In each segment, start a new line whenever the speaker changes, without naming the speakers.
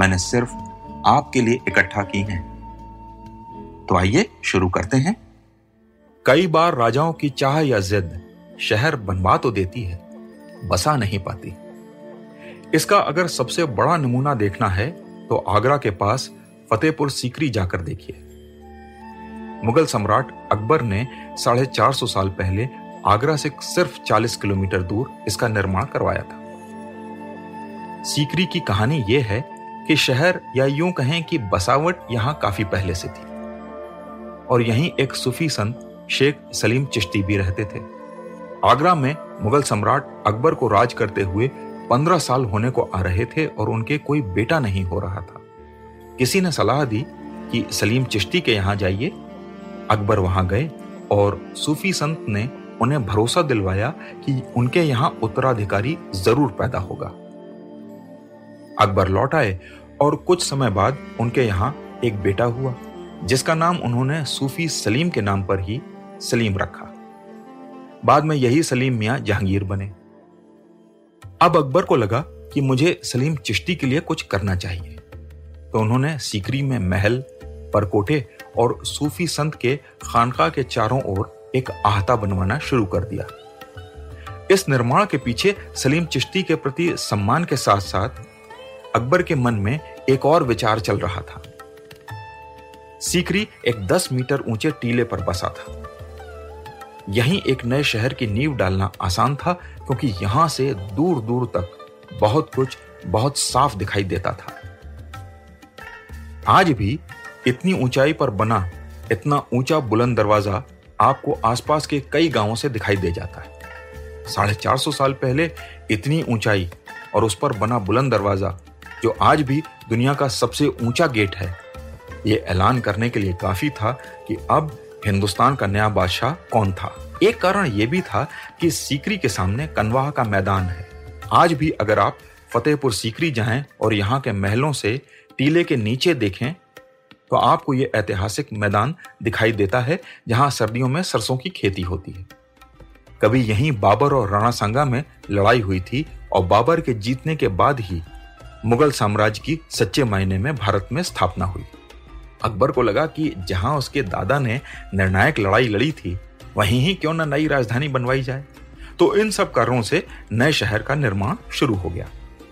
मैंने सिर्फ़ आपके लिए इकट्ठा की हैं। तो आइए शुरू करते हैं। कई बार राजाओं की चाह या जिद शहर बनवा तो देती है, बसा नहीं पाती। इसका अगर सबसे बड़ा नमूना देखना है तो आगरा के पास फतेहपुर सीकरी जाकर देखिए। मुगल सम्राट अकबर ने साढ़े चार सौ साल पहले आगरा से सिर्फ़ 40 किलोमीटर दूर इसका निर्माण करवाया था। सीकरी की कहानी यह है कि शहर या यूँ कहें कि बसावट यहाँ काफ़ी पहले से थी। और यहीं एक सूफी संत, शेख सलीम चिश्ती भी रहते थे। आगरा में मुगल सम्राट अकबर को राज करते हुए पंद्रह साल होने को आ रहे थे और उनके कोई बेटा नहीं हो रहा था। किसी ने सलाह दी कि सलीम चिश्ती के यहाँ जाइए। अकबर वहाँ गए और सूफी संत ने उन्हें भरोसा दिलवाया कि उनके यहाँ उत्तराधिकारी ज़रूर पैदा होगा। अकबर लौट आए और कुछ समय बाद उनके यहाँ एक बेटा हुआ, जिसका नाम उन्होंने सूफी सलीम के नाम पर ही सलीम रखा। बाद में यही सलीम मियाँ जहांगीर बने। अब अकबर को लगा कि मुझे सलीम चिश्ती के लिए कुछ करना चाहिए। तो उन्होंने सीकरी में महल, परकोटे और सूफी संत के खानका के चारों ओर एक आहता बनवाना शुरू कर दिया। इस निर्माण के पीछे सलीम चिश्ती के प्रति सम्मान के साथ साथ अकबर के मन में एक और विचार चल रहा था। सीकरी एक 10 मीटर ऊँचे टीले पर बसा था। यहीं एक नए शहर की नींव डालना आसान था, क्योंकि यहाँ से दूर दूर तक बहुत कुछ बहुत साफ़ दिखाई देता था। आज भी इतनी ऊंचाई पर बना, इतना ऊँचा बुलंद दरवाज़ा आपको आसपास के कई गाँवों से दिखाई दे जाता है। साढ़े चार सौ साल पहले इतनी ऊंचाई और उस पर बना बुलंद दरवाज़ा जो आज भी दुनिया का सबसे ऊँचा गेट है। ये ऐलान करने के लिए काफ़ी था कि अब हिंदुस्तान का नया बादशाह कौन था। एक कारण यह भी था कि सीकरी के सामने कनवाह का मैदान है। आज भी अगर आप फतेहपुर सीकरी जाएँ और यहाँ के महलों से टीले के नीचे देखें तो आपको ये ऐतिहासिक मैदान दिखाई देता है जहाँ सर्दियों में सरसों की खेती होती है। कभी यहीं बाबर और राणा संगा में लड़ाई हुई थी और बाबर के जीतने के बाद ही मुगल साम्राज्य की सच्चे मायने में भारत में स्थापना हुई। अकबर को लगा कि जहाँ उसके दादा ने निर्णायक लड़ाई लड़ी थी, वहीं ही क्यों न नई राजधानी बनवाई जाए? तो इन सब कारणों से नए शहर का निर्माण शुरू हो गया।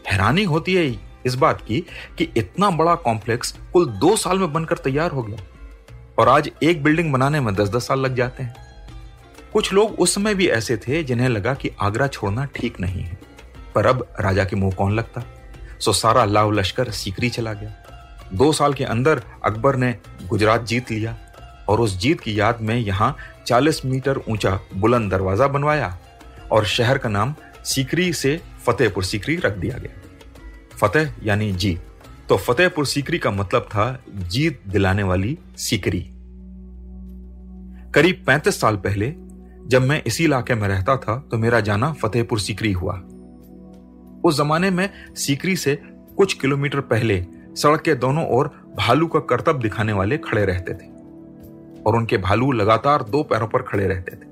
हैरानी होती है इस बात की कि इतना बड़ा कॉम्प्लेक्स कुल दो साल में बनकर तैयार हो गया और आज एक बिल्डिंग बनाने में दस दस साल लग जाते हैं। कुछ लोग उस समय भी ऐसे थे जिन्हें लगा कि आगरा छोड़ना ठीक नहीं है, पर अब राजा के मुँह कौन लगता? सो सारा लाव लश्कर सीकरी चला गया। दो साल के अंदर अकबर ने गुजरात जीत लिया और उस जीत की याद में यहाँ 40 मीटर ऊँचा बुलंद दरवाज़ा बनवाया और शहर का नाम सीकरी से फतेहपुर सीकरी रख दिया गया। फतेह यानी जीत तो फतेहपुर सीकरी का मतलब था जीत दिलाने वाली सीकरी। करीब 35 साल पहले जब मैं इसी इलाके में रहता था तो मेरा जाना फतेहपुर सीकरी हुआ। उस जमाने में सीकरी से कुछ किलोमीटर पहले सड़क के दोनों ओर भालू का करतब दिखाने वाले खड़े रहते थे और उनके भालू लगातार दो पैरों पर खड़े रहते थे।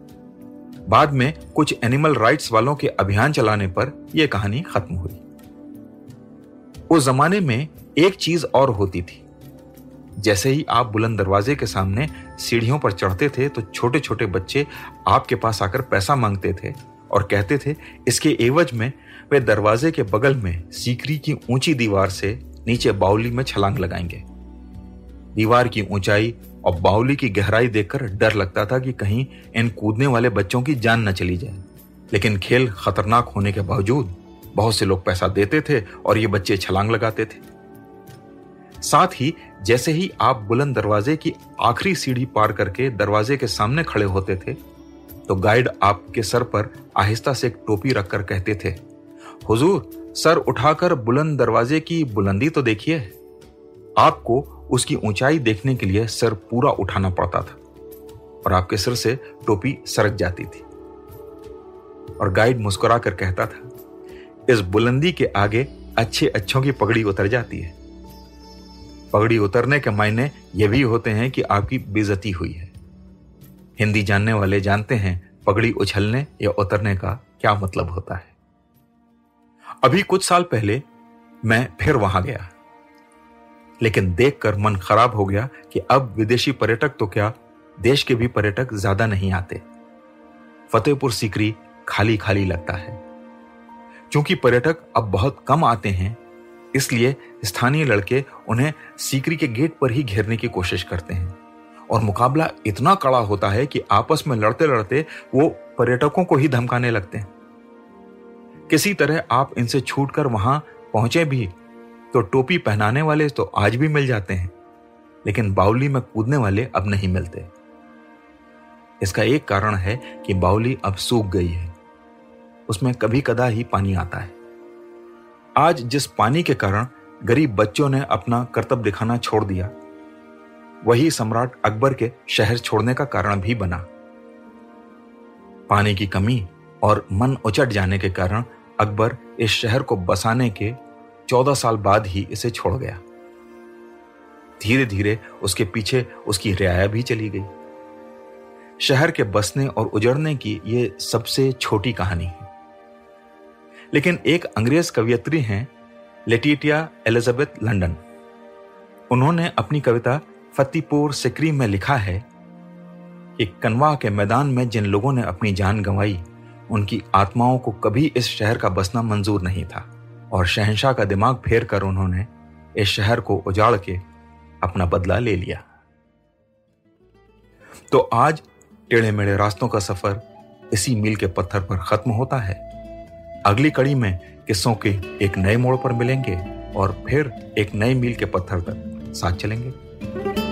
बाद में कुछ एनिमल राइट्स वालों के अभियान चलाने पर यह कहानी खत्म हुई। उस जमाने में एक चीज़ और होती थी। जैसे ही आप बुलंद दरवाजे के सामने सीढ़ियों पर चढ़ते थे तो छोटे छोटे बच्चे आपके पास आकर पैसा मांगते थे। और कहते थे, इसके एवज में वे दरवाजे के बगल में सीकरी की ऊँची दीवार से नीचे बाउली में छलांग लगाएँगे। दीवार की ऊंचाई और बाउली की गहराई देखकर डर लगता था कि कहीं इन कूदने वाले बच्चों की जान न चली जाए। लेकिन खेल खतरनाक होने के बावजूद बहुत से लोग पैसा देते थे और ये बच्चे छलांग लगाते थे। साथ ही जैसे ही आप बुलंद दरवाजे की आखिरी सीढ़ी पार करके दरवाजे के सामने खड़े होते थे तो गाइड आपके सर पर आहिस्ता से एक टोपी रखकर कहते थे, हुजूर, सर उठाकर बुलंद दरवाजे की बुलंदी तो देखिए। आपको उसकी ऊंचाई देखने के लिए सर पूरा उठाना पड़ता था और आपके सिर से टोपी सरक जाती थी। और गाइड मुस्कुरा कर कहता था, इस बुलंदी के आगे अच्छे अच्छों की पगड़ी उतर जाती है। पगड़ी उतरने के मायने यह भी होते हैं कि आपकी बेजती हुई है। हिंदी जानने वाले जानते हैं, पगड़ी उछलने या उतरने का क्या मतलब होता है। अभी कुछ साल पहले मैं फिर वहाँ गया, लेकिन देखकर मन खराब हो गया कि अब विदेशी पर्यटक तो क्या देश के भी पर्यटक ज़्यादा नहीं आते। फतेहपुर सीकरी खाली खाली लगता है, क्योंकि पर्यटक अब बहुत कम आते हैं, इसलिए स्थानीय लड़के उन्हें सीकरी के गेट पर ही घेरने की कोशिश करते हैं। और मुकाबला इतना कड़ा होता है कि आपस में लड़ते लड़ते वो पर्यटकों को ही धमकाने लगते हैं। किसी तरह आप इनसे छूटकर वहाँ पहुँचे भी तो टोपी पहनाने वाले तो आज भी मिल जाते हैं, लेकिन बाउली में कूदने वाले अब नहीं मिलते। इसका एक कारण है कि बाउली अब सूख गई है। उसमें कभी कदा ही पानी आता है। आज जिस पानी के कारण गरीब बच्चों ने अपना कर्तव्य दिखाना छोड़ दिया वही सम्राट अकबर के शहर छोड़ने का कारण भी बना। पानी की कमी और मन उचट जाने के कारण अकबर इस शहर को बसाने के चौदह साल बाद ही इसे छोड़ गया। धीरे धीरे उसके पीछे उसकी रियाया भी चली गई। शहर के बसने और उजड़ने की यह सबसे छोटी कहानी है। लेकिन एक अंग्रेज़ कवियत्री हैं लेटिटिया एलिजाबेथ लंडन। उन्होंने अपनी कविता फतेहपुर सिकरी में लिखा है कि कनवा के मैदान में जिन लोगों ने अपनी जान गंवाई, उनकी आत्माओं को कभी इस शहर का बसना मंजूर नहीं था। और शहनशाह का दिमाग फेर कर उन्होंने इस शहर को उजाड़ के अपना बदला ले लिया। तो आज टेढ़े मेढ़े रास्तों का सफ़र इसी मील के पत्थर पर खत्म होता है। अगली कड़ी में किस्सों के एक नए मोड़ पर मिलेंगे और फिर एक नए मील के पत्थर तक साथ चलेंगे।